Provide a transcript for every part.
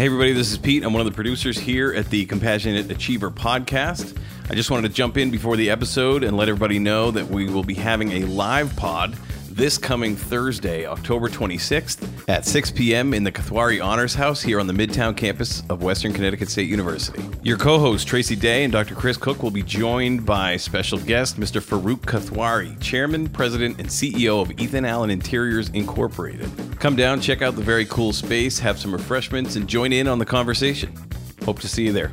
Hey, everybody, this is Pete. I'm one of the producers here at the Compassionate Achiever podcast. I just wanted to jump in before the episode and let everybody know that we will be having a live pod this coming Thursday, October 26th at 6 p.m. in the Kathwari Honors House here on the Midtown campus of Western Connecticut State University. Your co hosts, Tracy Day and Dr. Chris Cook, will be joined by special guest Mr. Farooq Kathwari, Chairman, President, and CEO of Ethan Allen Interiors Incorporated. Come down, check out the very cool space, have some refreshments, and join in on the conversation. Hope to see you there.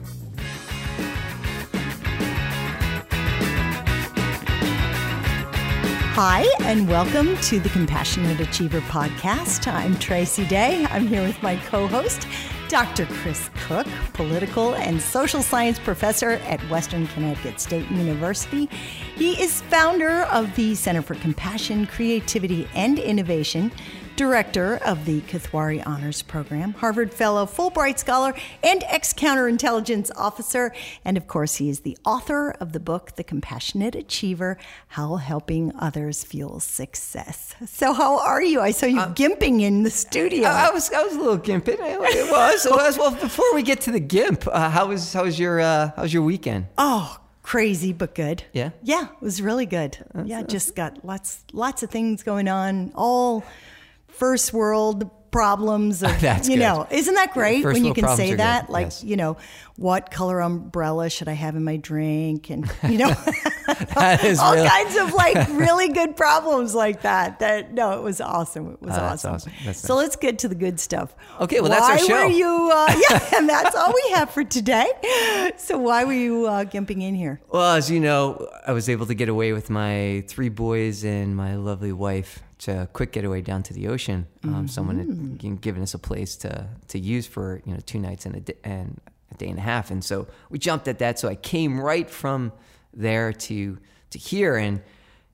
Hi, and welcome to the Compassionate Achiever podcast. I'm Tracy Day. I'm here with my co host, Dr. Chris Cook, political and social science professor at Western Connecticut State University. He is founder of the Center for Compassion, Creativity, and Innovation director of the Kathwari Honors Program, Harvard Fellow, Fulbright Scholar, and ex counterintelligence officer. And of course, he is the author of the book, The Compassionate Achiever How Helping Others Fuels Success. So, how are you? I saw you um, gimping in the studio. I, I, was, I was a little gimping. It was. It was. Well, before we get to the gimp, uh, how was how was your uh, how was your weekend? Oh, crazy but good. Yeah. Yeah, it was really good. That's, yeah, just got lots lots of things going on. All first world problems of, That's you good. know isn't that great First when you can say that good, like yes. you know what color umbrella should i have in my drink? And you know all kinds of like really good problems like that that no it was awesome. It was that's awesome, awesome. That's so let's get to the good stuff. Okay, well, that's our show. were you uh, yeah and that's all we have for today. So why were you uh, gimping in here? Well, as you know, I was able to get away with my three boys and my lovely wife to a quick getaway down to the ocean. Um, Someone had given us a place to to use for you know two nights and a di- and a day and a half, and so we jumped at that. So I came right from there to to here, and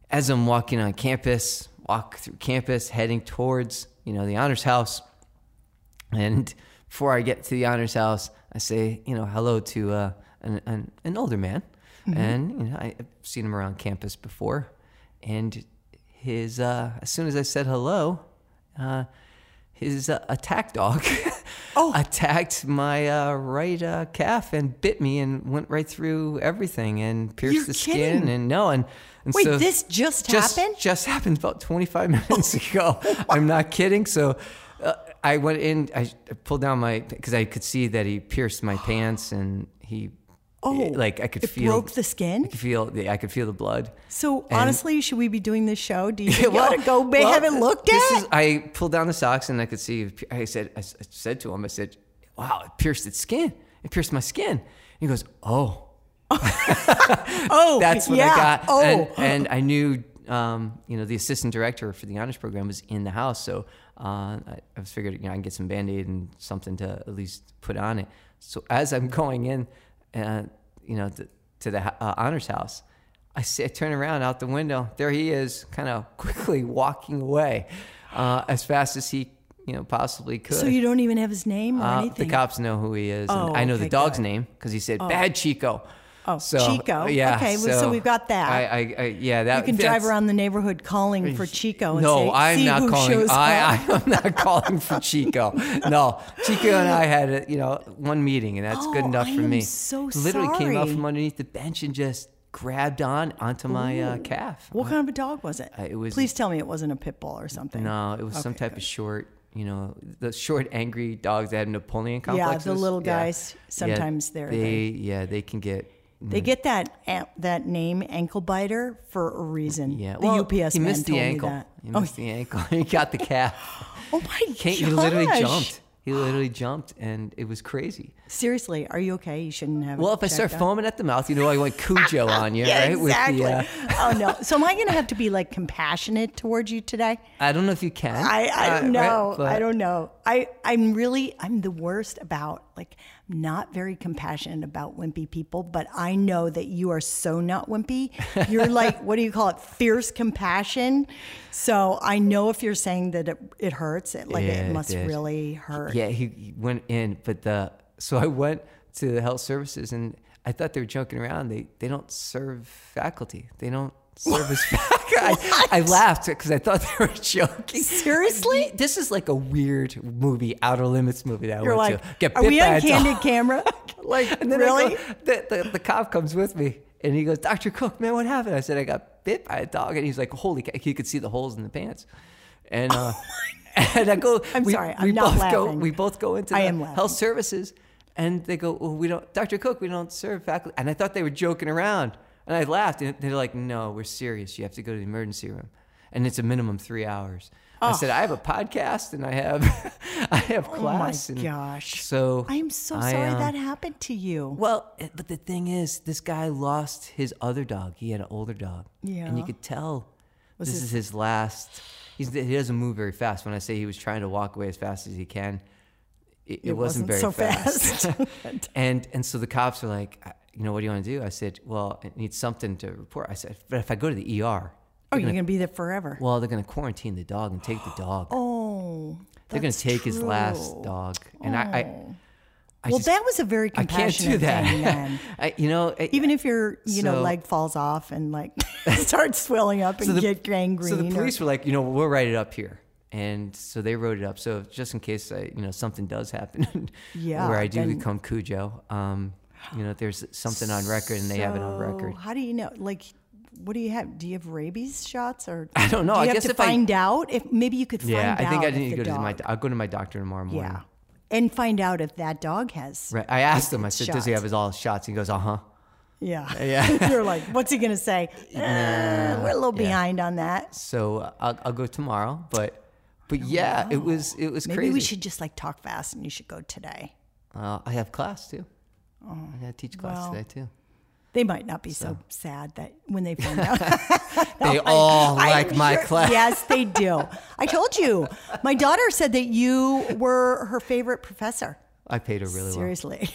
as I'm walking on campus, walk through campus, heading towards you know the honors house, and before I get to the honors house, I say, you know, hello to uh, an, an, an older man. And, you know, I've seen him around campus before. And his, uh, as soon as I said hello, uh, his uh, attack dog Oh. attacked my uh, right uh, calf and bit me and went right through everything and pierced You're the kidding. skin. And no, and, and Wait, so this just just happened? just happened about 25 minutes ago. I'm not kidding. So uh, I went in, I pulled down my, because I could see that he pierced my pants and he, Oh, like I could it feel broke the skin? I could feel, the, I could feel the blood. So And- honestly, should we be doing this show? Do you think Well- to go well, have it looked at? Is, I pulled down the socks and I could see. I said, I said to him, I said, "Wow, it pierced its skin. It pierced my skin." And he goes, "Oh, oh, that's what yeah. I got." Oh, and, and I knew, um, you know, the assistant director for the honors program was in the house, so uh, I, I was figured, you know, I can get some band aid and something to at least put on it. So as I'm going in, uh, you know, to, to the uh, honors house. I, see, I turn around out the window. There he is, kind of quickly walking away uh, as fast as he, you know, possibly could. so you don't even have his name or Uh, anything? the cops know who he is. Oh, and I know okay, the dog's good. name because he said "Bad Chico." Oh, so, Chico. Yeah. Okay, well, so we've got that. I, I, I yeah, that you can drive around the neighborhood calling for Chico and no, say, I'm see not who calling. shows I, up. I, am not calling for Chico. No, Chico and I had a, you know one meeting, and that's good Oh, enough I for me. so Literally came out from underneath the bench and just grabbed on onto my uh, calf. What kind of a dog was it? Uh, it was- Please tell me it wasn't a pit bull or something. No, it was some type good. of short. You know, the short, angry dogs that have Napoleon complexes. Yeah, the little guys, Yeah, sometimes they're- they, they- yeah they can get They get that that name ankle biter for a reason. yeah. the UPS he man missed told the me ankle. that. He Oh, missed the ankle. he got the calf. oh my gosh! he literally jumped. He literally jumped, and it was crazy. Seriously, are you okay? You shouldn't have. Well, if I start out. foaming at the mouth, you know I went Cujo on you, yeah, right? exactly. The, uh, oh no. So am I going to have to be like compassionate towards you today? I don't know if you can. I, I uh, don't right? know. But- I don't know. I, I'm really, I'm the worst about like, not very compassionate about wimpy people, but I know that you are so not wimpy. You're like, what do you call it? Fierce compassion. So I know if you're saying that it, it hurts, it, like Yeah, it it must did. really hurt. Yeah, he he went in, but the so I went to the health services and I thought they were joking around. They they don't serve faculty. They don't service back. I, I laughed because I thought they were joking. Seriously? This is like a weird movie, Outer Limits movie that I You're went like, to. Get are we on candid camera? Like, And then really? go- the, the, the cop comes with me and he goes, Dr. Cook, man, what happened? I said, I got bit by a dog. And he's like, holy cow. He could see the holes in the pants. And, uh, and I go, Oh I'm we, sorry, I'm we not both go, laughing. we both go into I health services and they go, well, we don't, Dr. Cook, we don't serve faculty. And I thought they were joking around. And I laughed and they're like, no, we're serious. You have to go to the emergency room. And it's a minimum three hours. I said, I have a podcast and I have, I have Oh my class. and gosh. So I am so I, sorry um, that happened to you. well, but the thing is, this guy lost his other dog. He had an older dog. yeah, And you could tell Was this his- is his last. He's, he doesn't move very fast. When I say he was trying to walk away as fast as he can, it, it, It wasn't, wasn't very so fast. fast. and and so the cops are like, "I- you know, what do you want to do? I said, well, I need something to report. I said, but if I go to the ER, Oh, you're going to be there forever. well, they're going to quarantine the dog and take the dog. oh. they're going to take his last dog. And I, I, I well, just- that was a very I can't compassionate do that. thing. I, you know, Even if your, you know, leg falls off and like starts swelling up and the- get gangrene. So the or- police were like, you know, we'll write it up here, and so they wrote it up. So just in case, I, you know, something does happen, Yeah, where I do then- become Cujo, um, you know, there's something on record, and they have it on So, record. How do you know? Like, what do you have? Do you have rabies shots or? I don't know. Do you I have guess to if I- find out if maybe you could find Yeah. I think I need to go to my. I'll go to my doctor tomorrow morning. Yeah, and find out if that dog has. Right. I asked him. I said, "Does he have his all shots?" He goes, "Uh huh." Yeah, Yeah. You're like, what's he gonna say? "Uh, we're a little yeah. behind on that. So uh, I'll, I'll go tomorrow, but but yeah, it was it was Maybe crazy. Maybe we should just like talk fast, and you should go today. Uh, I have class too. I got to teach class Oh, well, today too. They might not be so, sad that when they find out. They all I'm like my sure- class. Yes, they do. I told you. My daughter said that you were her favorite professor. I paid her really well. Seriously.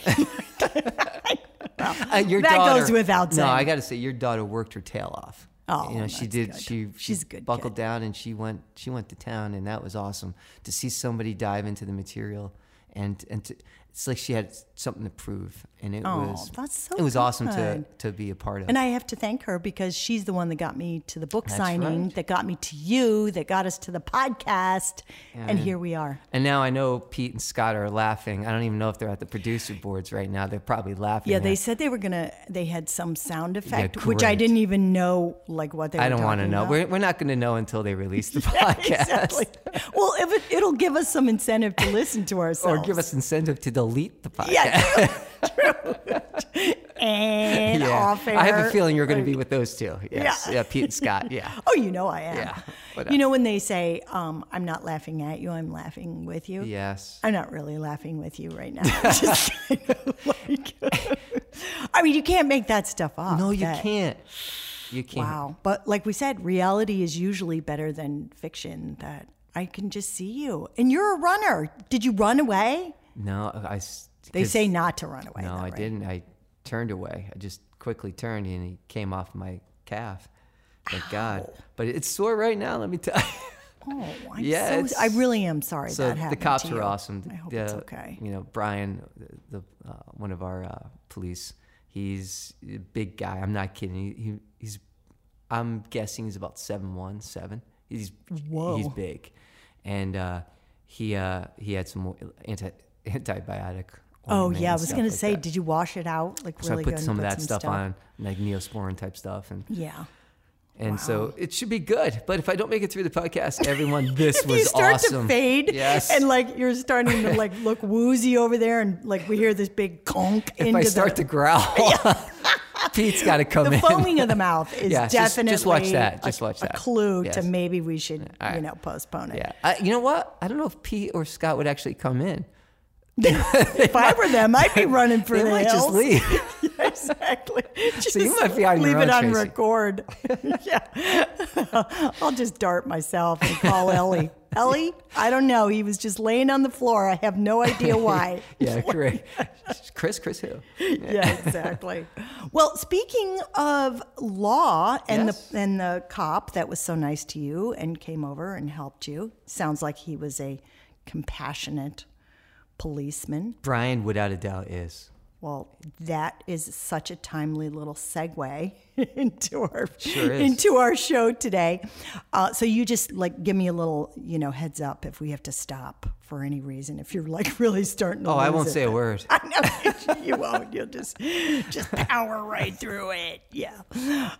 Uh, your That daughter, goes without No. I got to say, your daughter worked her tail off. Oh, you know, she did. good. She She's she good buckled kid. down and she went. She went to town, and that was awesome to see somebody dive into the material, and and to, it's like she had something to prove, and it Oh, was that's so it was awesome to good. to be a part of. And I have to thank her because she's the one that got me to the book That's signing, right. that got me to you, that got us to the podcast. And here we are. and now I know Pete and Scott are laughing. I don't even know if they're at the producer boards right now. They're probably laughing. Yeah, at- they said they were gonna. They had some sound effect, which. I didn't even know, like what they. I don't want to know. about. We're, we're not going to know until they release the podcast. exactly. Well, if it, it'll give us some incentive to listen to ourselves, Or give us incentive to delete the podcast. Yeah, true. and off air. I have a feeling you're going to be with those two. Yes. Yeah. Yeah. Pete and Scott. Yeah. Oh, you know I am. Yeah, but, uh, you know when they say, um, "I'm not laughing at you, I'm laughing with you." Yes. I'm not really laughing with you right now. Just kind of like, I mean, you can't make that stuff up. No, you That- can't. You can't. Wow. But like we said, reality is usually better than fiction. That I can just see you, and you're a runner. Did you run away? No, I. They say not to run away. No, though, I right? didn't. I turned away. I just quickly turned and he came off my calf. Thank God. But it's sore right now. Let me tell you. Oh, I'm Yeah, so, I really am sorry So that the happened. cops to were you. awesome. I hope The- it's okay. You know, Brian, the, the uh, one of our uh, police. He's a big guy. I'm not kidding. He, he he's. I'm guessing he's about seven one seven. He's Whoa. he's big, and uh, he uh, he had some anti antibiotic. Oh yeah, I was gonna like say, that. did you wash it out like So really I put good? some of that stuff, on, like Neosporin type stuff, and Yeah. and so it should be good. But if I don't make it through the podcast, everyone, this was you start awesome. to fade, Yes. and like you're starting to like look woozy over there, and like we hear this big conk if I start the, to growl, Pete's got to come the in. The foaming of the mouth is Yeah, definitely just watch that. Just a, watch a that. clue to maybe we should All you know postpone it. Yeah, I, you know what? I don't know if Pete or Scott would actually come in. If I were them, I'd be running for They the might hills. just leave. Yeah, exactly. Just you might be on your leave own, it on Tracy. record. yeah, I'll just dart myself and call Ellie. Ellie, I don't know. He was just laying on the floor. I have no idea why. yeah, great. Chris, Chris, who? yeah, exactly. Well, speaking of law and Yes. the and the cop that was so nice to you and came over and helped you. Sounds like he was a compassionate policeman. Brian, without a doubt, is. Well, that is such a timely little segue into our Sure into our show today. Uh, so you just like give me a little, you know, heads up if we have to stop for any reason. If you're like really starting to Oh, I won't it. say a word. I know you won't. You'll just just power right through it. Yeah.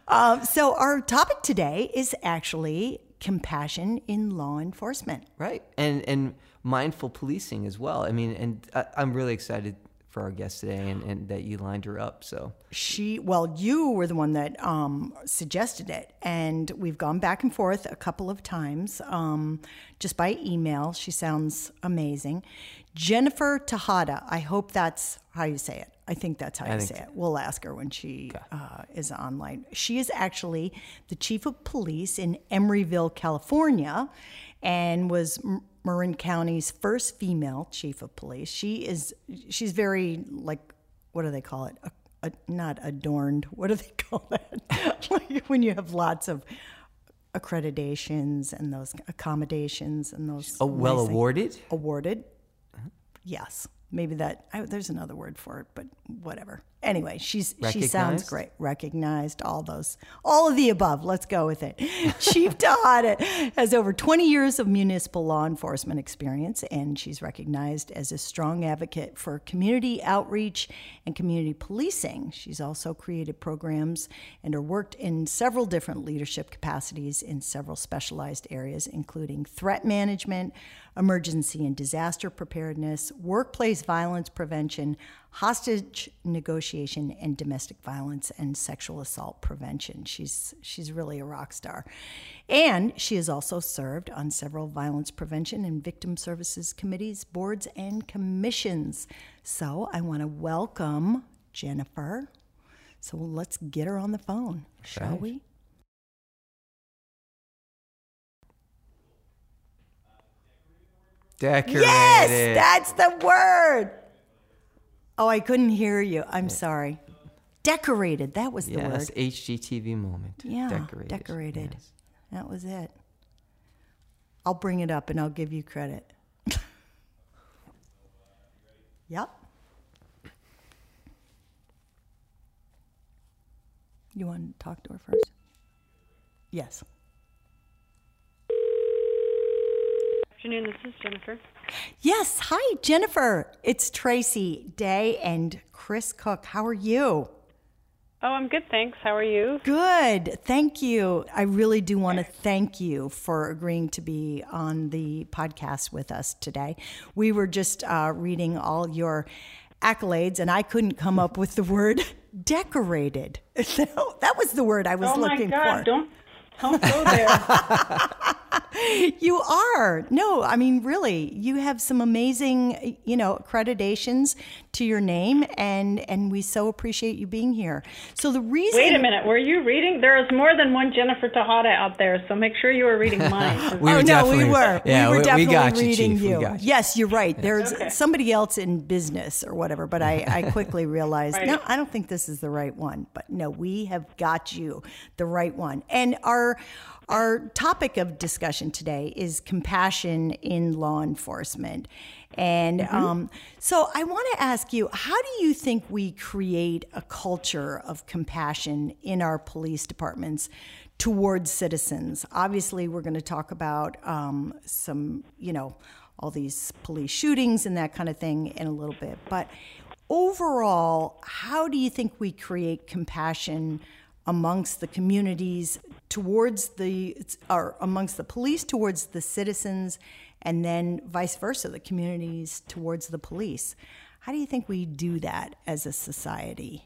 Um, so our topic today is actually compassion in law enforcement. Right. And and mindful policing as well. I mean, and I, I'm really excited for our guest today and, and that you lined her up. So She, well, you were the one that um, suggested it, and we've gone back and forth a couple of times um, just by email. She sounds amazing. Jennifer Tejada, I hope that's how you say it. I think that's how I you say it. We'll ask her when she uh, is online. She is actually the chief of police in Emeryville, California, and was Marin County's first female chief of police. She is she's very like what do they call it? A, a, not adorned. What do they call that? like when you have lots of accreditations and those accommodations and those. oh, well awarded. Awarded. Yes, maybe that. I, there's another word for it, but whatever. Anyway, she's she sounds great. Recognized, all those, all of the above. Let's go with it. Chief Tejada has over 20 years of municipal law enforcement experience, and she's recognized as a strong advocate for community outreach and community policing. She's also created programs and or worked in several different leadership capacities in several specialized areas, including threat management, emergency and disaster preparedness, workplace violence prevention, hostage negotiation, and domestic violence and sexual assault prevention. She's she's really a rock star. And she has also served on several violence prevention and victim services committees, boards, and commissions. So I want to welcome Jennifer. So let's get her on the phone, shall we? Decorated. Yes, that's the word. Oh, I couldn't hear you. I'm sorry. Decorated. That was the word. yes. HGTV moment. Yeah, Decorated. decorated. Yes. That was it. I'll bring it up and I'll give you credit. yep. You want to talk to her first? Yes. Afternoon. This is Jennifer. Yes. Hi, Jennifer. It's Tracy Day and Chris Cook. How are you? Oh, I'm good, thanks. How are you? Good. Thank you. I really do want to thank you for agreeing to be on the podcast with us today. We were just uh, reading all your accolades, and I couldn't come up with the word decorated. that was the word I was oh my looking God! for. Don't don't go there. You are. No, I mean, really, you have some amazing, you know, accreditations to your name, and and we so appreciate you being here. So the reason. Wait a minute. Were you reading? There is more than one Jennifer Tejada out there, so make sure you were reading mine. Oh, we oh were no, we definitely- were. yeah, we were we- we definitely got you, reading Chief. We you. got you. Yes, you're right. There's Okay. somebody else in business or whatever, but I, I quickly realized Right. no, I don't think this is the right one. But no, we have got you the right one. And our our topic of discussion today is compassion in law enforcement. And Mm-hmm. um, so I want to ask you, how do you think we create a culture of compassion in our police departments towards citizens? Obviously, we're going to talk about um, some, you know, all these police shootings and that kind of thing in a little bit. But overall, how do you think we create compassion amongst the communities towards the or amongst the police towards the citizens and then vice versa the communities towards the police how do you think we do that as a society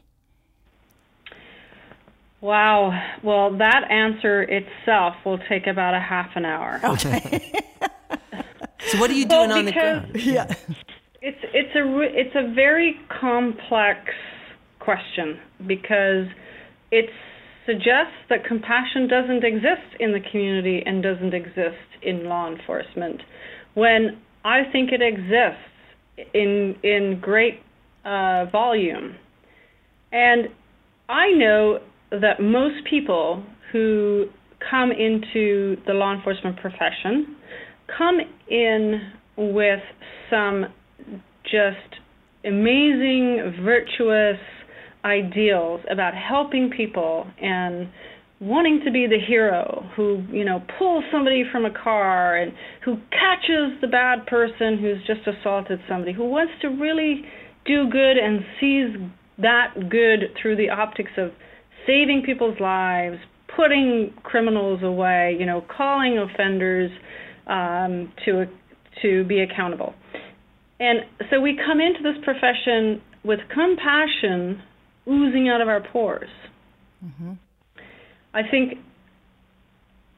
wow. Well, that answer itself will take about a half an hour. Okay. So what are you Well, doing on the because- ground? yeah It's it's a it's a very complex question because it suggests that compassion doesn't exist in the community and doesn't exist in law enforcement when I think it exists in in great uh, volume. And I know that most people who come into the law enforcement profession come in with some just amazing, virtuous ideals about helping people and wanting to be the hero who, you know, pulls somebody from a car and who catches the bad person who's just assaulted somebody, who wants to really do good and sees that good through the optics of saving people's lives, putting criminals away, you know, calling offenders um, to to be accountable. And so we come into this profession with compassion oozing out of our pores. Mm-hmm. I think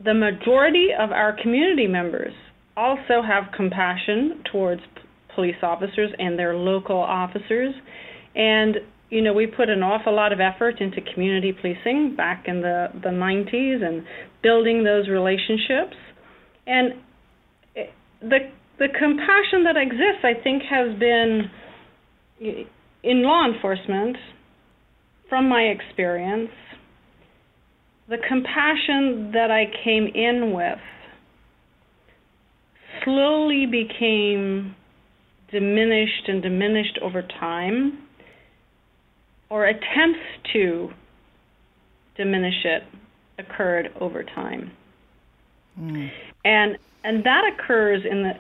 the majority of our community members also have compassion towards p- police officers and their local officers. And, you know, we put an awful lot of effort into community policing back in the, the 90s and building those relationships. And the, the compassion that exists, I think, has been in law enforcement, from my experience, the compassion that I came in with slowly became diminished and diminished over time, or attempts to diminish it occurred over time. Mm. And and that occurs in the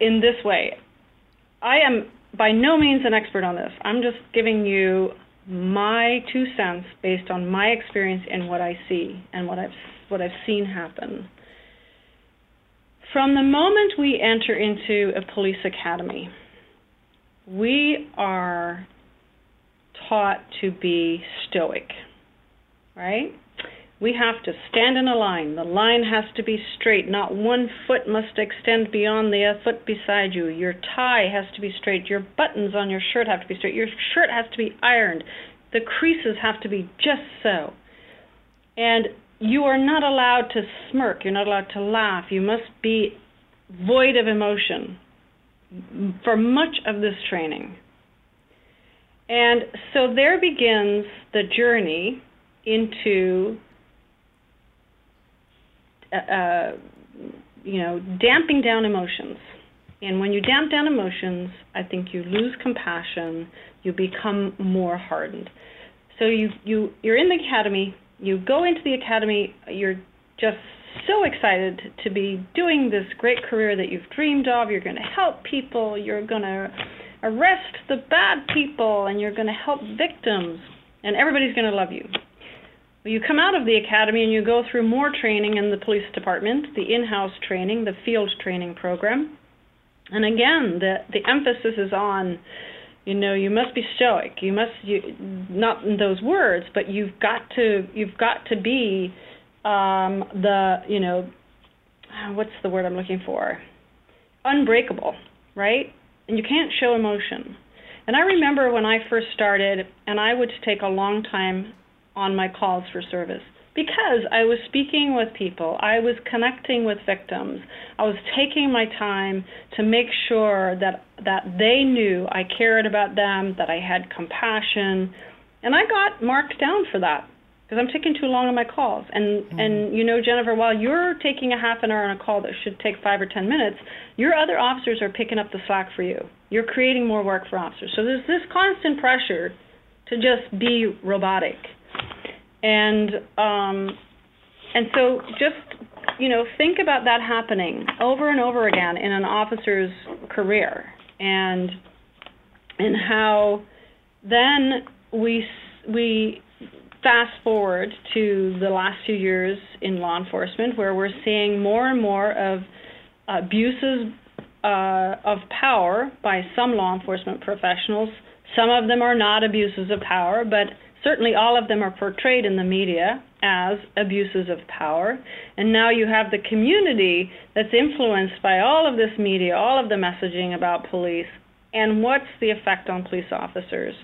in this way. I am by no means an expert on this. I'm just giving you my two cents based on my experience and what I see and what I've what I've seen happen. From the moment we enter into a police academy, we are taught to be stoic, right? We have to stand in a line. The line has to be straight. Not one foot must extend beyond the uh, foot beside you. Your tie has to be straight. Your buttons on your shirt have to be straight. Your shirt has to be ironed. The creases have to be just so. And you are not allowed to smirk. You're not allowed to laugh. You must be void of emotion for much of this training. And so there begins the journey into uh, uh, you know, damping down emotions. And when you damp down emotions, I think you lose compassion, you become more hardened. So you you you're in the academy, you go into the academy, you're just so excited to be doing this great career that you've dreamed of. You're going to help people, you're going to arrest the bad people, and you're going to help victims, and everybody's going to love you you come out of the academy and you go through more training in the police department, the in-house training, the field training program. And again, the the emphasis is on, you know, you must be stoic. You must you not in those words, but you've got to you've got to be um, the you know, what's the word I'm looking for? Unbreakable, right? And you can't show emotion. And I remember when I first started, and I would take a long time on my calls for service because I was speaking with people, I was connecting with victims, I was taking my time to make sure that that they knew I cared about them, that I had compassion, and I got marked down for that because I'm taking too long on my calls. And mm-hmm. and you know, Jennifer, while you're taking a half an hour on a call that should take five or ten minutes, your other officers are picking up the slack for you. You're creating more work for officers. So there's this constant pressure to just be robotic and um, and so just you know think about that happening over and over again in an officer's career, and and how then we we fast forward to the last few years in law enforcement where we're seeing more and more of abuses uh, of power by some law enforcement professionals. Some of them are not abuses of power, but certainly all of them are portrayed in the media as abuses of power. And now you have the community that's influenced by all of this media, all of the messaging about police. And what's the effect on police officers?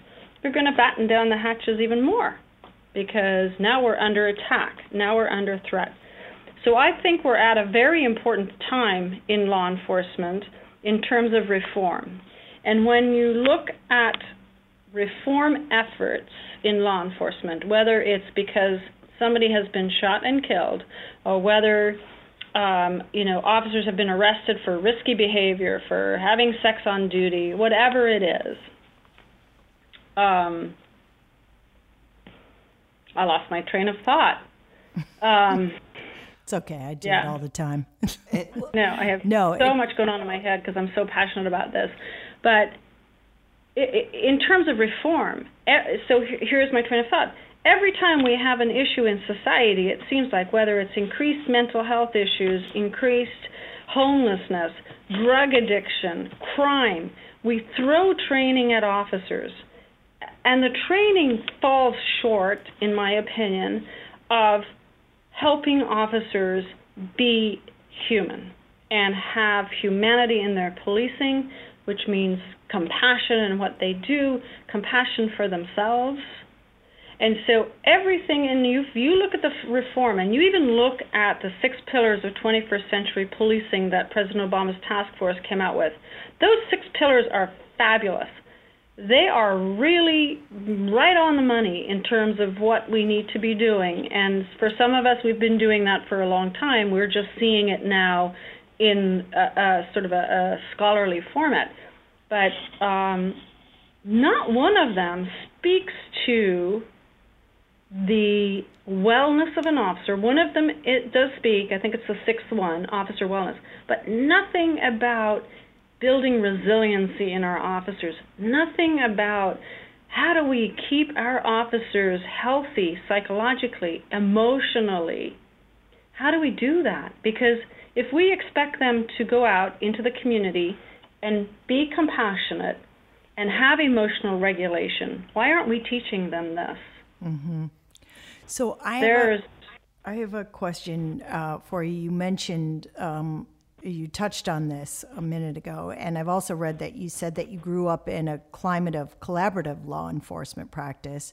They're going to batten down the hatches even more because now we're under attack. Now we're under threat. So I think we're at a very important time in law enforcement in terms of reform. And when you look at reform efforts in law enforcement, whether it's because somebody has been shot and killed, or whether um, you know officers have been arrested for risky behavior, for having sex on duty, whatever it is. um, I lost my train of thought. Um, it's okay. I do yeah. it all the time. no, I have no, so it, much going on in my head because I'm so passionate about this. But in terms of reform, so here's my train of thought. Every time we have an issue in society, it seems like whether it's increased mental health issues, increased homelessness, drug addiction, crime, we throw training at officers. And the training falls short, in my opinion, of helping officers be human and have humanity in their policing, which means compassion in what they do, compassion for themselves. And so everything in you, if you look at the reform and you even look at the six pillars of 21st century policing that President Obama's task force came out with, those six pillars are fabulous. They are really right on the money in terms of what we need to be doing. And for some of us, we've been doing that for a long time. We're just seeing it now in a, a sort of a, a scholarly format but um, not one of them speaks to the wellness of an officer. One of them it does speak. I think it's the sixth one, officer wellness, but nothing about building resiliency in our officers. Nothing about how do we keep our officers healthy psychologically, emotionally. How do we do that? Because if we expect them to go out into the community and be compassionate and have emotional regulation. Why aren't we teaching them this? Mm-hmm. So I There's, have a, I have a question uh, for you. You mentioned um, you touched on this a minute ago, and I've also read that you said that you grew up in a climate of collaborative law enforcement practice,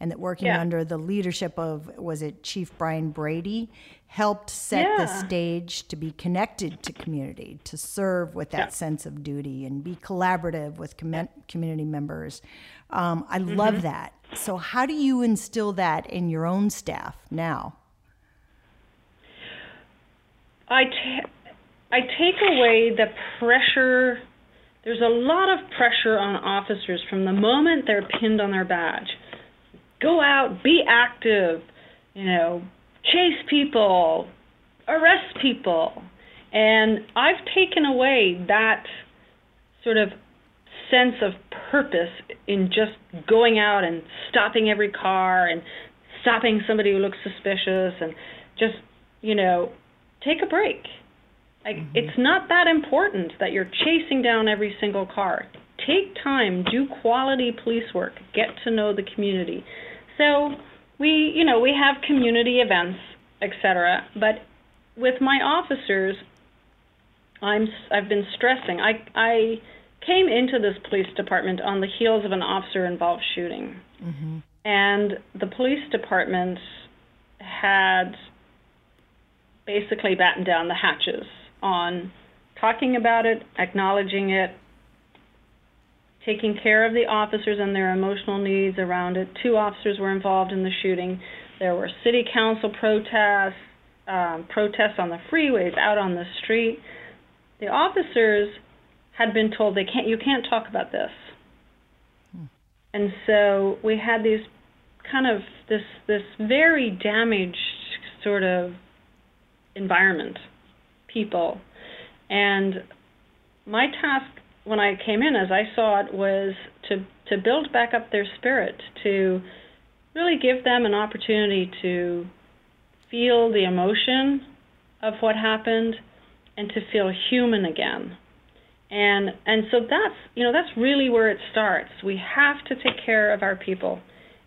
and that working yeah. under the leadership of was it Chief Brian Brady helped set yeah. the stage to be connected to community, to serve with that yeah. sense of duty, and be collaborative with com- community members. Um, I mm-hmm. love that. So, how do you instill that in your own staff now? I, t- I take away the pressure. There's a lot of pressure on officers from the moment they're pinned on their badge go out, be active, you know, chase people, arrest people. And I've taken away that sort of sense of purpose in just going out and stopping every car and stopping somebody who looks suspicious and just, you know, take a break. Like mm-hmm. it's not that important that you're chasing down every single car. Take time, do quality police work, get to know the community. So we, you know, we have community events, etc. But with my officers, I'm I've been stressing. I I came into this police department on the heels of an officer-involved shooting, mm-hmm. and the police department had basically battened down the hatches on talking about it, acknowledging it, taking care of the officers and their emotional needs around it. Two officers were involved in the shooting. There were city council protests, um, protests on the freeways, out on the street. The officers had been told they can't, you can't talk about this. Hmm. And so we had these kind of this this very damaged sort of environment, people, and my task when I came in, as I saw it, was to to build back up their spirit, to really give them an opportunity to feel the emotion of what happened and to feel human again. And and so that's you know that's really where it starts. We have to take care of our people.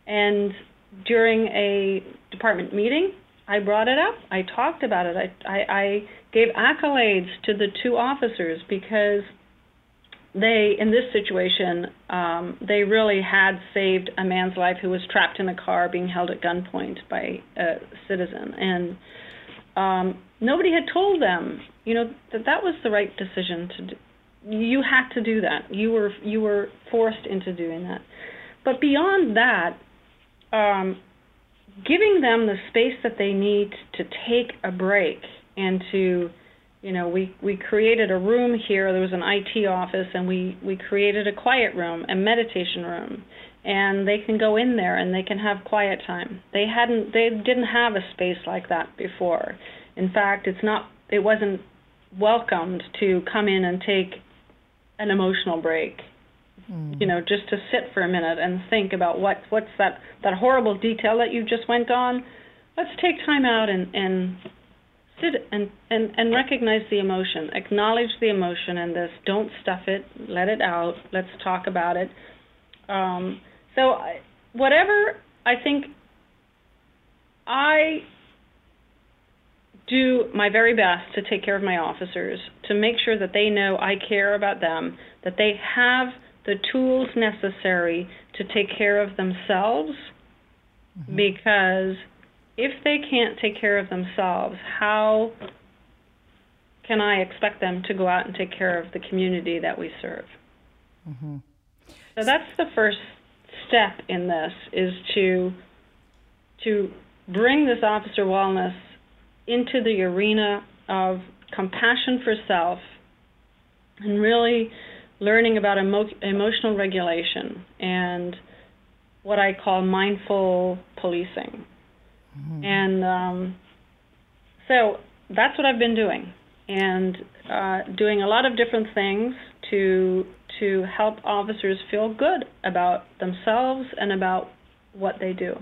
And during a department meeting, I brought it up. I talked about it. I I, I gave accolades to the two officers because they, in this situation, um, they really had saved a man's life who was trapped in a car being held at gunpoint by a citizen, and um, nobody had told them, you know, that that was the right decision to do. You had to do that. You were you were forced into doing that. But beyond that, um, giving them the space that they need to take a break and to you know, we, we created a room here. There was an IT office, and we, we created a quiet room, a meditation room. and they can go in there and they can have quiet time. They hadn't they didn't have a space like that before. In fact, it's not it wasn't welcomed to come in and take an emotional break. Mm. You know, just to sit for a minute and think about what what's that that horrible detail that you just went on. Let's take time out and and sit and and and recognize the emotion, acknowledge the emotion in this. Don't stuff it. Let it out. Let's talk about it. Um, so whatever I think I do my very best to take care of my officers, to make sure that they know I care about them, that they have the tools necessary to take care of themselves, mm-hmm. because if they can't take care of themselves, how can I expect them to go out and take care of the community that we serve? Mm-hmm. So that's the first step in this is to to bring this officer wellness into the arena of compassion for self and really learning about emo- emotional regulation and what I call mindful policing. Mm-hmm. And um, so that's what I've been doing, and uh, doing a lot of different things to to help officers feel good about themselves and about what they do.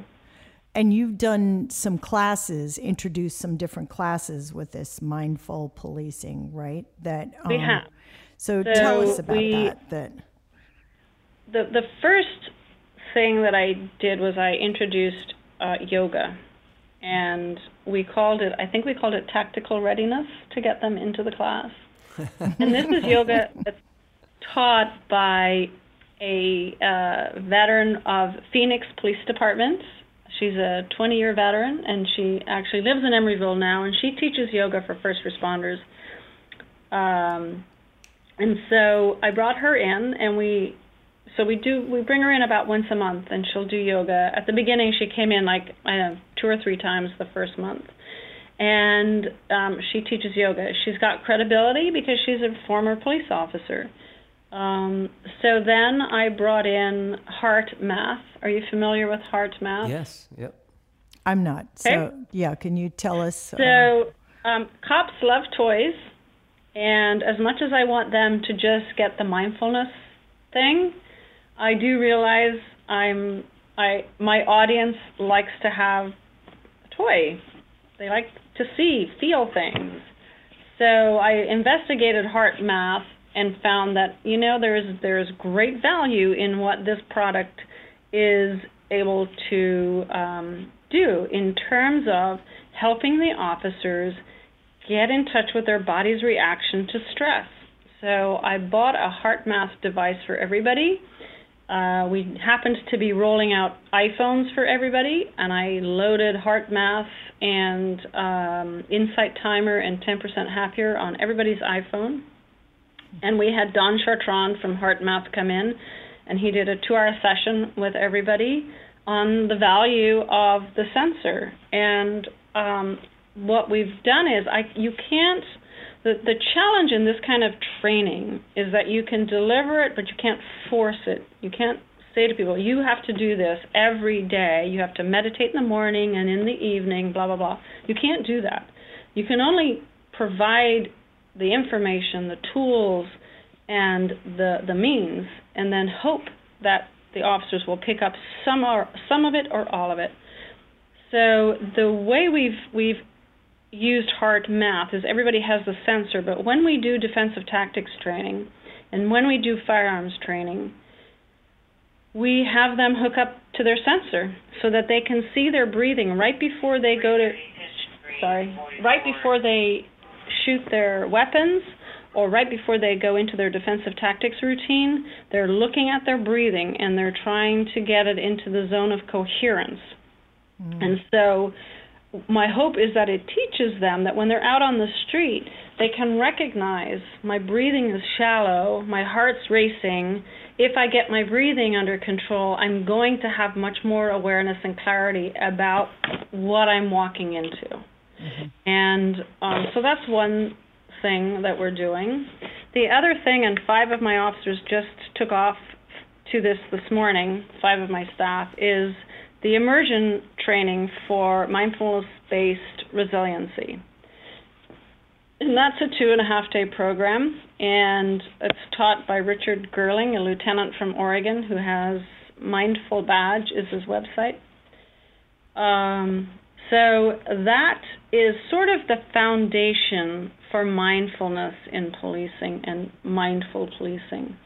And you've done some classes, introduced some different classes with this mindful policing, right? That um, we have. So, so, tell us about we, that. That the the first thing that I did was I introduced uh, yoga, and we called it. I think we called it tactical readiness to get them into the class. and this is yoga that's taught by a uh, veteran of Phoenix Police Department. She's a 20 year veteran and she actually lives in Emeryville now and she teaches yoga for first responders. Um, and so I brought her in and we so we do we bring her in about once a month and she'll do yoga. At the beginning she came in like I don't know, two or three times the first month. And um, she teaches yoga. She's got credibility because she's a former police officer. Um, so then I brought in heart math. Are you familiar with HeartMath? Yes. Yep. I'm not. Okay. So yeah, can you tell us? Uh, so um, cops love toys, and as much as I want them to just get the mindfulness thing, I do realize I'm I my audience likes to have a toy. They like to see, feel things. So I investigated HeartMath and found that you know there's there's great value in what this product is able to um, do in terms of helping the officers get in touch with their body's reaction to stress. So I bought a HeartMath device for everybody. Uh, we happened to be rolling out iPhones for everybody, and I loaded HeartMath and um, Insight Timer and 10% Happier on everybody's iPhone. And we had Don Chartrand from HeartMath come in, and he did a two-hour session with everybody on the value of the sensor. And um, what we've done is, I you can't. The, the challenge in this kind of training is that you can deliver it, but you can't force it. You can't say to people, you have to do this every day. You have to meditate in the morning and in the evening, blah, blah, blah. You can't do that. You can only provide the information, the tools, and the the means, and then hope that the officers will pick up some or some of it or all of it. So the way we've we've used HeartMath is everybody has the sensor, but when we do defensive tactics training and when we do firearms training, we have them hook up to their sensor so that they can see their breathing right before they go to sorry, right before they shoot their weapons or right before they go into their defensive tactics routine, they're looking at their breathing and they're trying to get it into the zone of coherence. Mm. And so my hope is that it teaches them that when they're out on the street, they can recognize my breathing is shallow, my heart's racing. If I get my breathing under control, I'm going to have much more awareness and clarity about what I'm walking into. Mm-hmm. And um, so that's one thing that we're doing. The other thing, and five of my officers just took off to this this morning, five of my staff, is the immersion training for mindfulness based resiliency. And that's a two and a half day program, and it's taught by Richard Goerling, a lieutenant from Oregon who has Mindful Badge is his website. Um, so that is sort of the foundation for mindfulness in policing and mindful policing.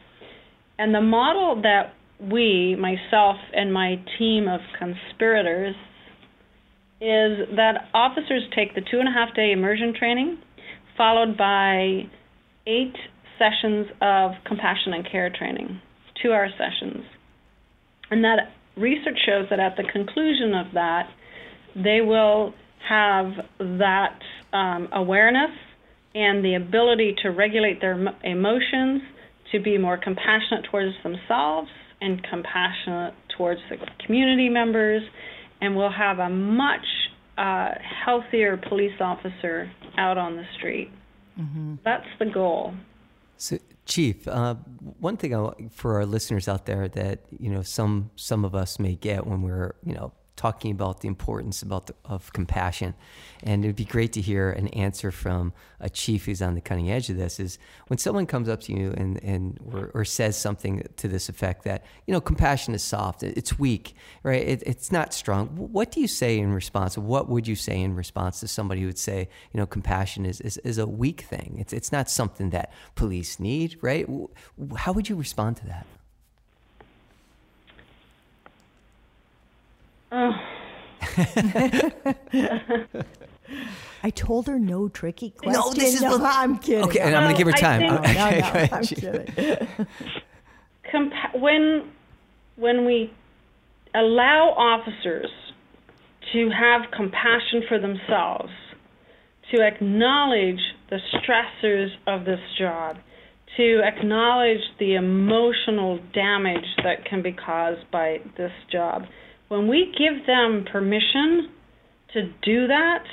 And the model that we, myself and my team of conspirators, is that officers take the two and a half day immersion training, followed by eight sessions of compassion and care training, two hour sessions. And that research shows that at the conclusion of that, they will have that um, awareness and the ability to regulate their emotions, to be more compassionate towards themselves and compassionate towards the community members, and we'll have a much uh, healthier police officer out on the street. Mm-hmm. That's the goal. So, Chief, uh, one thing I, for our listeners out there that you know some some of us may get when we're you know talking about the importance about the, of compassion. And it would be great to hear an answer from a chief who's on the cutting edge of this is when someone comes up to you and, and or, or says something to this effect that, you know, compassion is soft, it's weak, right? It, it's not strong. What do you say in response? What would you say in response to somebody who would say, you know, compassion is, is, is a weak thing? It's, it's not something that police need, right? How would you respond to that? I told her no tricky questions. No, this is no, I'm kidding. Okay, and I'm going to give her time. Think, okay, no, no, I'm kidding. Compa- when when we allow officers to have compassion for themselves, to acknowledge the stressors of this job, to acknowledge the emotional damage that can be caused by this job when we give them permission to do that,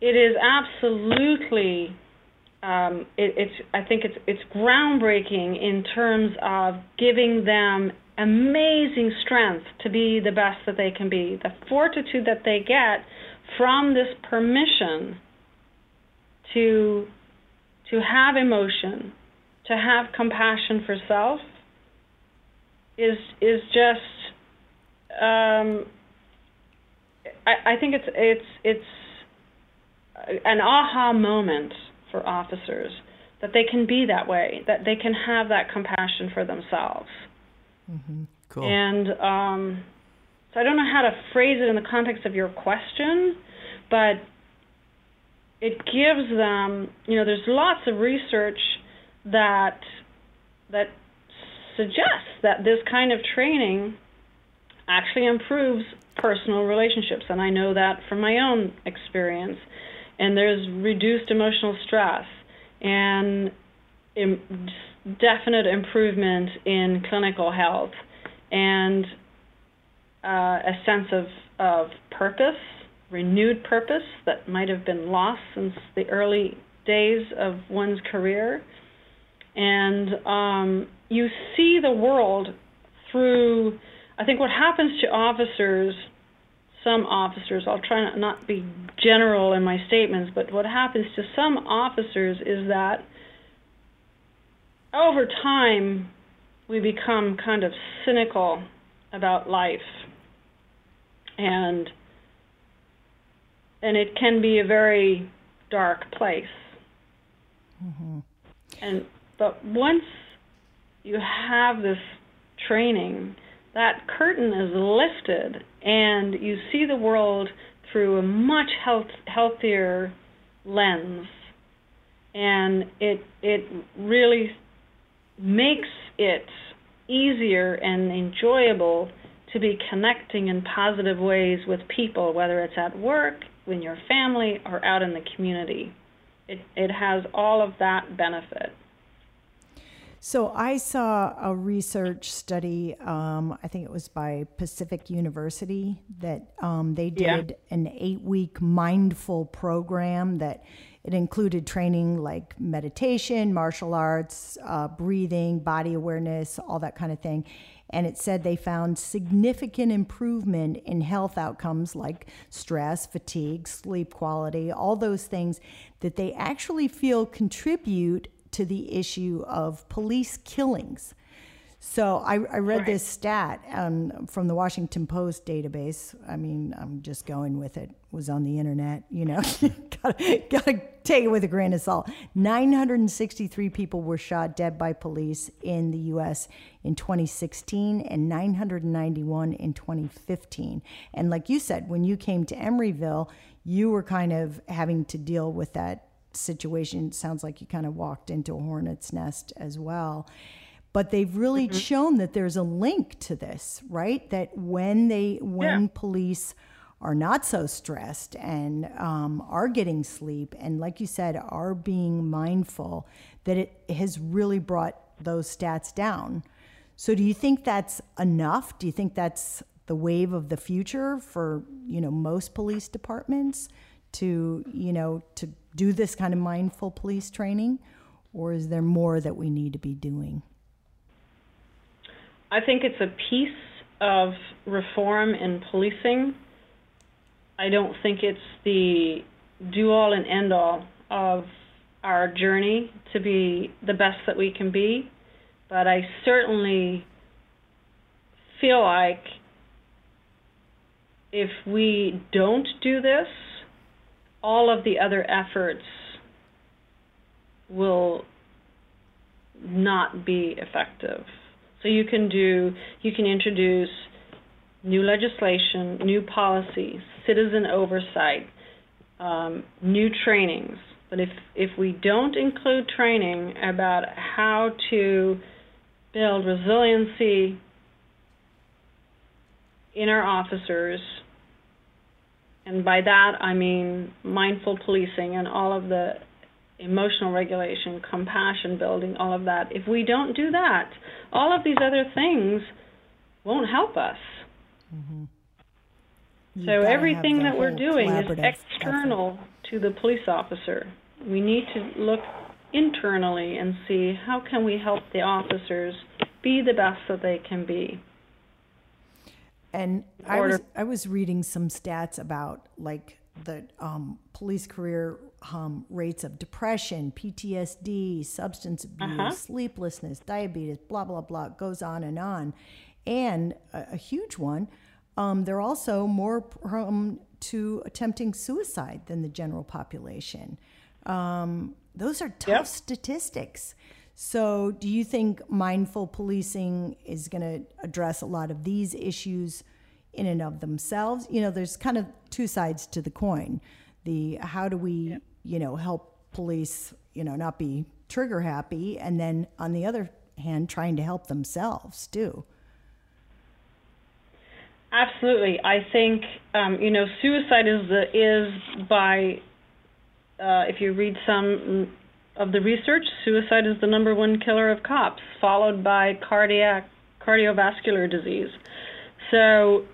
it is absolutely um, it, it's I think it's it's groundbreaking in terms of giving them amazing strength to be the best that they can be. The fortitude that they get from this permission to to have emotion, to have compassion for self is is just um, I, I think it's it's it's an aha moment for officers that they can be that way, that they can have that compassion for themselves. Mm-hmm. Cool. And um, so I don't know how to phrase it in the context of your question, but it gives them, you know, there's lots of research that that suggests that this kind of training actually improves personal relationships, and I know that from my own experience. And there's reduced emotional stress and Im- definite improvement in clinical health and uh, a sense of, of purpose, renewed purpose that might have been lost since the early days of one's career. And um, you see the world through I think what happens to officers, some officers, I'll try not, not be general in my statements, but what happens to some officers is that over time we become kind of cynical about life and and it can be a very dark place mm-hmm. and but once you have this training that curtain is lifted and you see the world through a much health, healthier lens. And it it really makes it easier and enjoyable to be connecting in positive ways with people whether it's at work in your family or out in the community. It it has all of that benefit So I saw a research study. Um, I think it was by Pacific University that um, they did yeah. an eight-week mindful program that it included training like meditation, martial arts, uh, breathing, body awareness, all that kind of thing. And it said they found significant improvement in health outcomes like stress, fatigue, sleep quality, all those things that they actually feel contribute to the issue of police killings. So I, I read right. this stat um, from the Washington Post database. I mean, I'm just going with it. Was on the internet, you know. gotta, gotta take it with a grain of salt. 963 people were shot dead by police in the U.S. in 2016, and 991 in 2015. And like you said, when you came to Emeryville, you were kind of having to deal with that situation. It sounds like you kind of walked into a hornet's nest as well. But they've really mm-hmm. shown that there's a link to this, right? That when they when yeah. police are not so stressed and um, are getting sleep, and like you said, are being mindful, that it has really brought those stats down. So, do you think that's enough? Do you think that's the wave of the future for you know most police departments to you know to do this kind of mindful police training, or is there more that we need to be doing? I think it's a piece of reform in policing. I don't think it's the do all and end all of our journey to be the best that we can be, but I certainly feel like if we don't do this, all of the other efforts will not be effective. So you can do, you can introduce new legislation, new policies, citizen oversight, um, new trainings. But if, if we don't include training about how to build resiliency in our officers, and by that I mean mindful policing and all of the emotional regulation, compassion building, all of that. If we don't do that, all of these other things won't help us. Mm-hmm. So everything that we're doing is external effort. to the police officer. We need to look internally and see how can we help the officers be the best that they can be. And I was I was reading some stats about like the um, police career um, rates of depression, PTSD, substance abuse, uh-huh. sleeplessness, diabetes, blah blah blah. It goes on and on, and a, a huge one. Um, they're also more prone to attempting suicide than the general population. Um, those are tough yep. statistics. So, do you think mindful policing is going to address a lot of these issues in and of themselves? You know, there's kind of two sides to the coin. The how do we, yeah. you know, help police, you know, not be trigger happy, and then on the other hand, trying to help themselves too. Absolutely, I think um, you know suicide is the is by uh, if you read some of the research, suicide is the number one killer of cops, followed by cardiac cardiovascular disease. So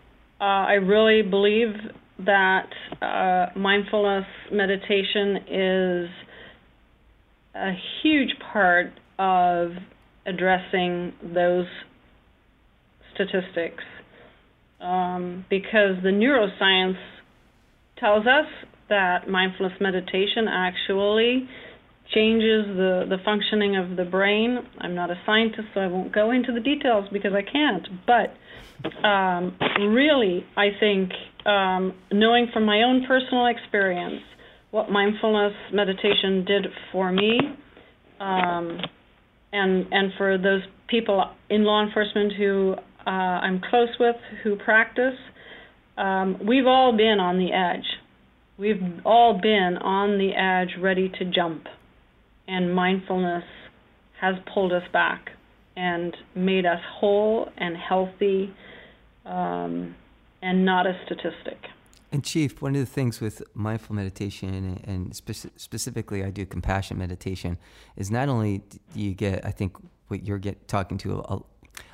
uh, I really believe that uh, mindfulness meditation is a huge part of addressing those statistics um, because the neuroscience tells us that mindfulness meditation actually changes the, the functioning of the brain. I'm not a scientist, so I won't go into the details because I can't. But um, really, I think um, knowing from my own personal experience what mindfulness meditation did for me, um, and and for those people in law enforcement who uh, I'm close with who practice, um, we've all been on the edge. We've all been on the edge, ready to jump and mindfulness has pulled us back and made us whole and healthy um, and not a statistic. And Chief, one of the things with mindful meditation and, speci- specifically I do compassion meditation is not only do you get, I think, what you're get talking to a,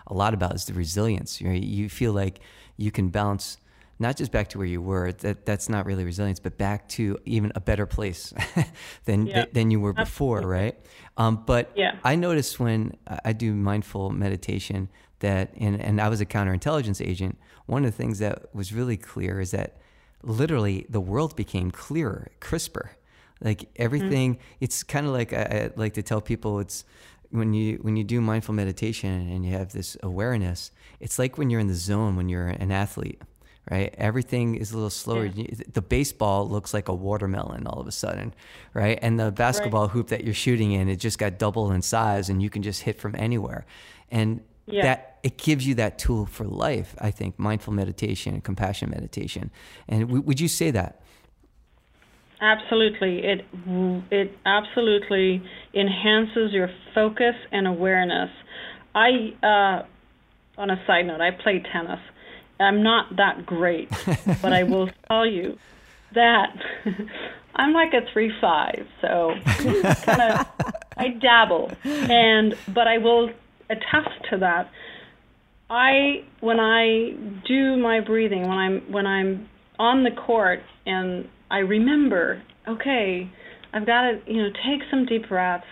a lot about is the resilience. Right? You feel like you can bounce not just back to where you were. That that's not really resilience, but back to even a better place than yeah. th- than you were before, Absolutely. right? Um, but yeah. I noticed when I do mindful meditation that, and and I was a counterintelligence agent. One of the things that was really clear is that literally the world became clearer, crisper. Like everything, mm. it's kind of like I, I like to tell people it's when you when you do mindful meditation and you have this awareness, it's like when you're in the zone when you're an athlete right? Everything is a little slower. Yeah. The baseball looks like a watermelon all of a sudden, right? And the basketball right. hoop that you're shooting in, it just got double in size and you can just hit from anywhere. And yeah. that it gives you that tool for life, I think, mindful meditation and compassion meditation. And w- would you say that? Absolutely. It it absolutely enhances your focus and awareness. I uh, on a side note, I play tennis I'm not that great, but I will tell you that I'm like a three five, so kind of I dabble, and but I will attest to that. I when I do my breathing when I'm when I'm on the court and I remember, okay, I've got to you know take some deep breaths.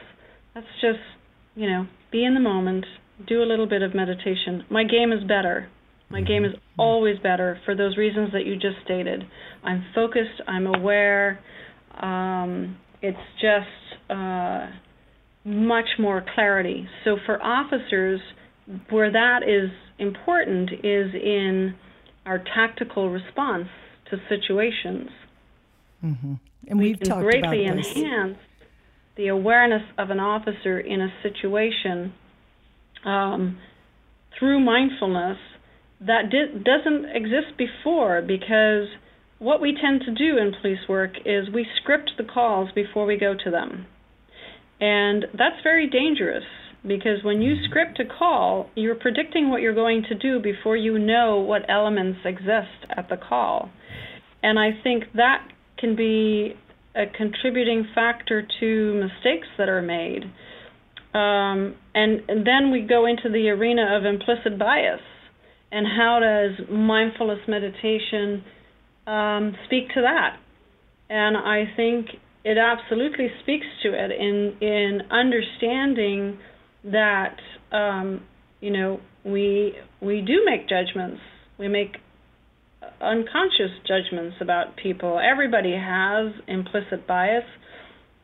Let's just you know be in the moment, do a little bit of meditation. My game is better my game is always better for those reasons that you just stated. I'm focused, I'm aware. Um, it's just uh, much more clarity. So for officers, where that is important is in our tactical response to situations. Mm-hmm. And we can greatly enhance the awareness of an officer in a situation um, through mindfulness that di- doesn't exist before because what we tend to do in police work is we script the calls before we go to them. And that's very dangerous because when you script a call, you're predicting what you're going to do before you know what elements exist at the call. And I think that can be a contributing factor to mistakes that are made. Um, and, and then we go into the arena of implicit bias and how does mindfulness meditation um, speak to that? And I think it absolutely speaks to it in in understanding that um, you know we we do make judgments. We make unconscious judgments about people. Everybody has implicit bias,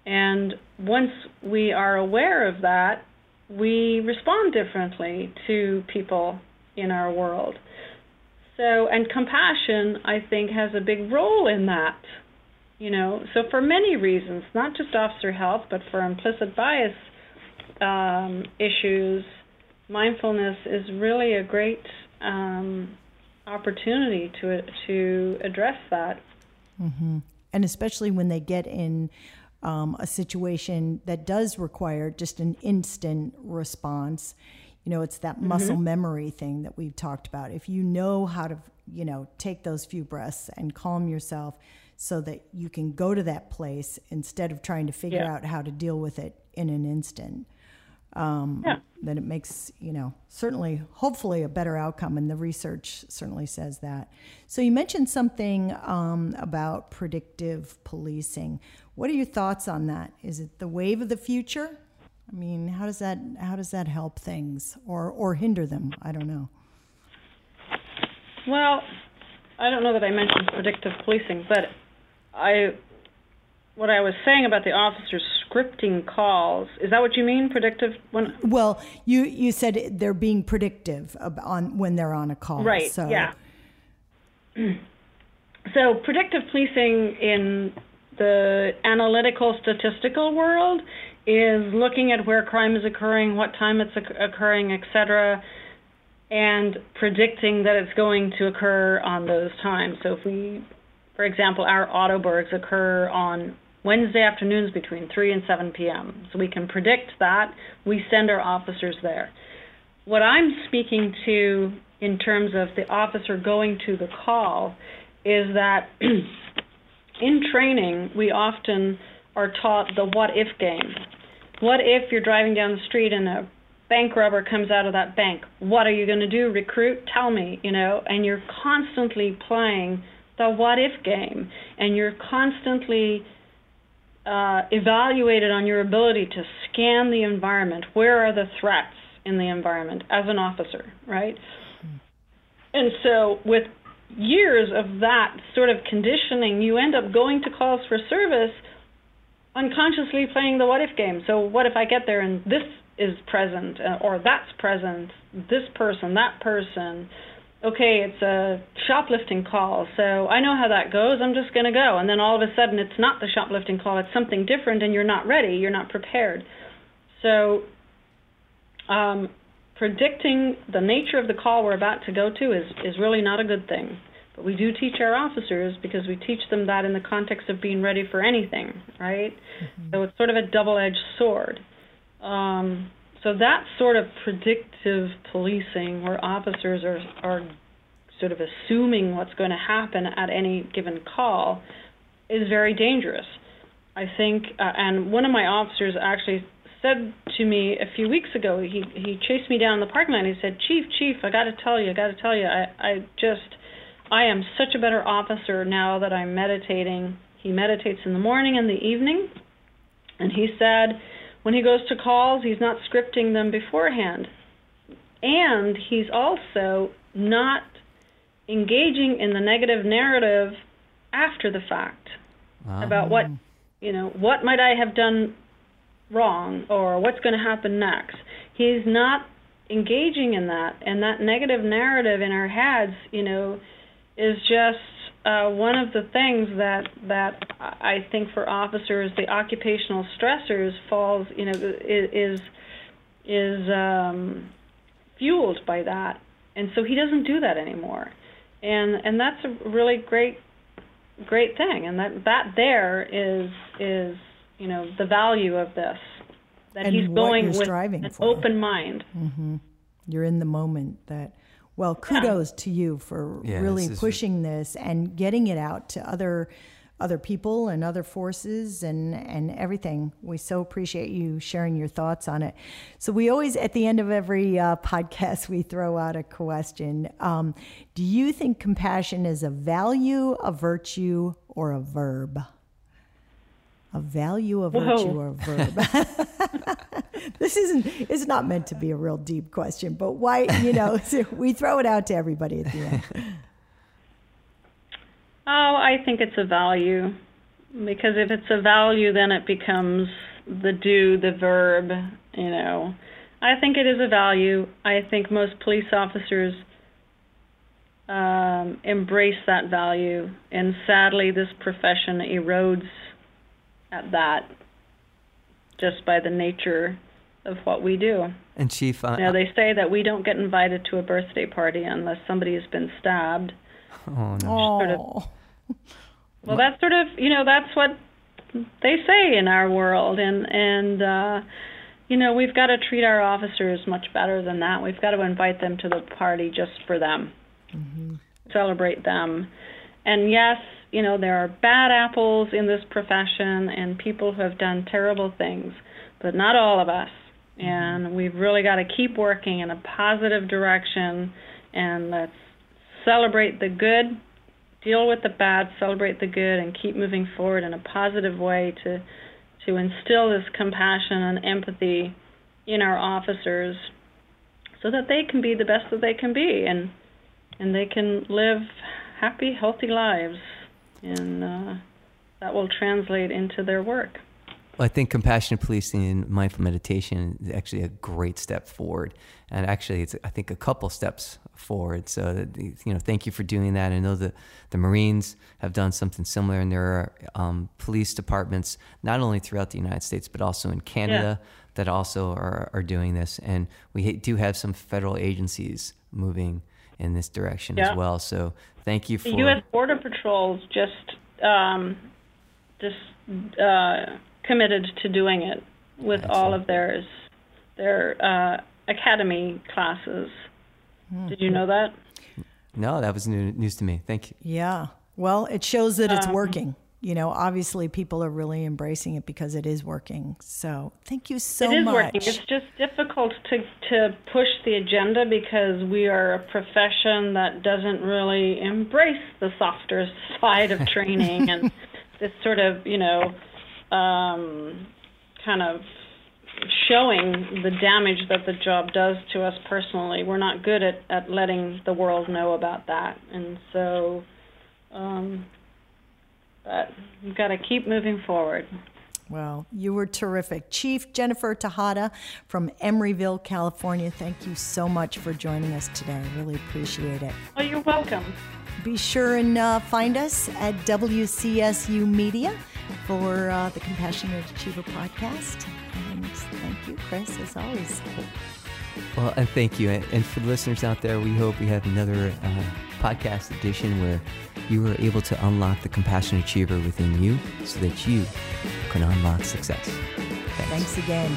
and once we are aware of that, we respond differently to people in our world. So, and compassion, I think, has a big role in that. You know, so for many reasons, not just officer health, but for implicit bias um, issues, mindfulness is really a great um, opportunity to to address that. Mm-hmm. And especially when they get in um, a situation that does require just an instant response you know, it's that mm-hmm. muscle memory thing that we've talked about. If you know how to, you know, take those few breaths and calm yourself so that you can go to that place instead of trying to figure yeah. out how to deal with it in an instant. Um, yeah. Then it makes, you know, certainly, hopefully, a better outcome. And the research certainly says that. So, you mentioned something um, about predictive policing. What are your thoughts on that? Is it the wave of the future? I mean, how does that how does that help things or or hinder them? I don't know. Well, I don't know that I mentioned predictive policing, but I what I was saying about the officers scripting calls is that what you mean predictive when Well, you you said they're being predictive on when they're on a call. Right. So. Yeah. So predictive policing in the analytical statistical world is looking at where crime is occurring, what time it's occurring, etc., and predicting that it's going to occur on those times. So if we, for example, our autoburgs occur on Wednesday afternoons between 3 and 7 p.m. So we can predict that. We send our officers there. What I'm speaking to in terms of the officer going to the call is that in training, we often are taught the what if game. What if you're driving down the street and a bank robber comes out of that bank. What are you going to do? Recruit? Tell me, you know, and you're constantly playing the what if game, and you're constantly uh, evaluated on your ability to scan the environment. Where are the threats in the environment as an officer, right? And so, with years of that sort of conditioning, you end up going to calls for service unconsciously playing the what if game. So, what if I get there and this is present, uh, or that's present, this person, that person? Okay, it's a shoplifting call, so I know how that goes. I'm just going to go. And then all of a sudden, it's not the shoplifting call, it's something different, and you're not ready, you're not prepared. So, um, predicting the nature of the call we're about to go to is, is really not a good thing. We do teach our officers because we teach them that in the context of being ready for anything, right? Mm-hmm. So it's sort of a double edged sword. Um, so that sort of predictive policing where officers are, are sort of assuming what's going to happen at any given call is very dangerous. I think, uh, and one of my officers actually said to me a few weeks ago. He he chased me down the parking lot. and He said, "Chief, Chief, I got to tell you, I got to tell you, I I just I am such a better officer now that I'm meditating." He meditates in the morning and the evening, and he said when he goes to calls, he's not scripting them beforehand, and he's also not engaging in the negative narrative after the fact wow. about what you know what might I have done wrong or what's going to happen next. He's not engaging in that, and that negative narrative in our heads, you know, is just uh, one of the things that that I think for officers, the occupational stressors falls, you know, is is um, fueled by that, and so he doesn't do that anymore, and and that's a really great great thing, and that that there is is you know the value of this that and he's going with an for. open mind. Mm-hmm. You're in the moment. That well, kudos yeah. to you for yeah, really this pushing this and getting it out to other other people and other forces and and everything. We so appreciate you sharing your thoughts on it. So we always at the end of every uh, podcast we throw out a question. Um, do you think compassion is a value, a virtue, or a verb? A value, a virtue, Whoa. or a verb? this isn't it's not meant to be a real deep question, but why you know we throw it out to everybody at the end. Oh, I think it's a value because if it's a value, then it becomes the do, the verb. You know, I think it is a value. I think most police officers um, embrace that value, and sadly, this profession erodes at that just by the nature of what we do. And Chief, uh, you know, they say that we don't get invited to a birthday party unless somebody has been stabbed. Oh no! Sort of, well, that's sort of you know that's what they say in our world, and and uh, you know we've got to treat our officers much better than that. We've got to invite them to the party just for them, mm-hmm. celebrate them, and yes, you know, there are bad apples in this profession and people who have done terrible things, but not all of us. Mm-hmm. And we've really got to keep working in a positive direction and let's celebrate the good, deal with the bad, celebrate the good, and keep moving forward in a positive way to to instill this compassion and empathy in our officers so that they can be the best that they can be and and they can live happy, healthy lives and uh, that will translate into their work. Well, I think compassionate policing and mindful meditation is actually a great step forward, and actually, it's I think a couple steps forward. So, you know, thank you for doing that. I know that the Marines have done something similar, and there are um, police departments not only throughout the United States but also in Canada yeah. that also are are doing this, and we do have some federal agencies moving in this direction yeah. as well. So thank you for the U.S. Border Patrol's just um, just uh, committed to doing it with Excellent. all of theirs their uh, academy classes. Mm. Did you know that? No, that was new, news to me. Thank you. Yeah. Well, it shows that it's um, working. You know, obviously people are really embracing it because it is working. So thank you so much. It is much. working. It's just difficult to, to push the agenda because we are a profession that doesn't really embrace the softer side of training and this sort of, you know, um, kind of showing the damage that the job does to us personally. We're not good at, at letting the world know about that. And so, um, but we've got to keep moving forward. Well, you were terrific. Chief Jennifer Tejada from Emeryville, California, thank you so much for joining us today. I really appreciate it. Oh, you're welcome. Be sure and uh, find us at WCSU Media for uh, the Compassionate Achiever podcast. And thank you, Chris, as always. Well, and thank you. And for the listeners out there, we hope we have another uh, podcast edition where you are able to unlock the compassionate achiever within you so that you can unlock success. Thanks, Thanks again.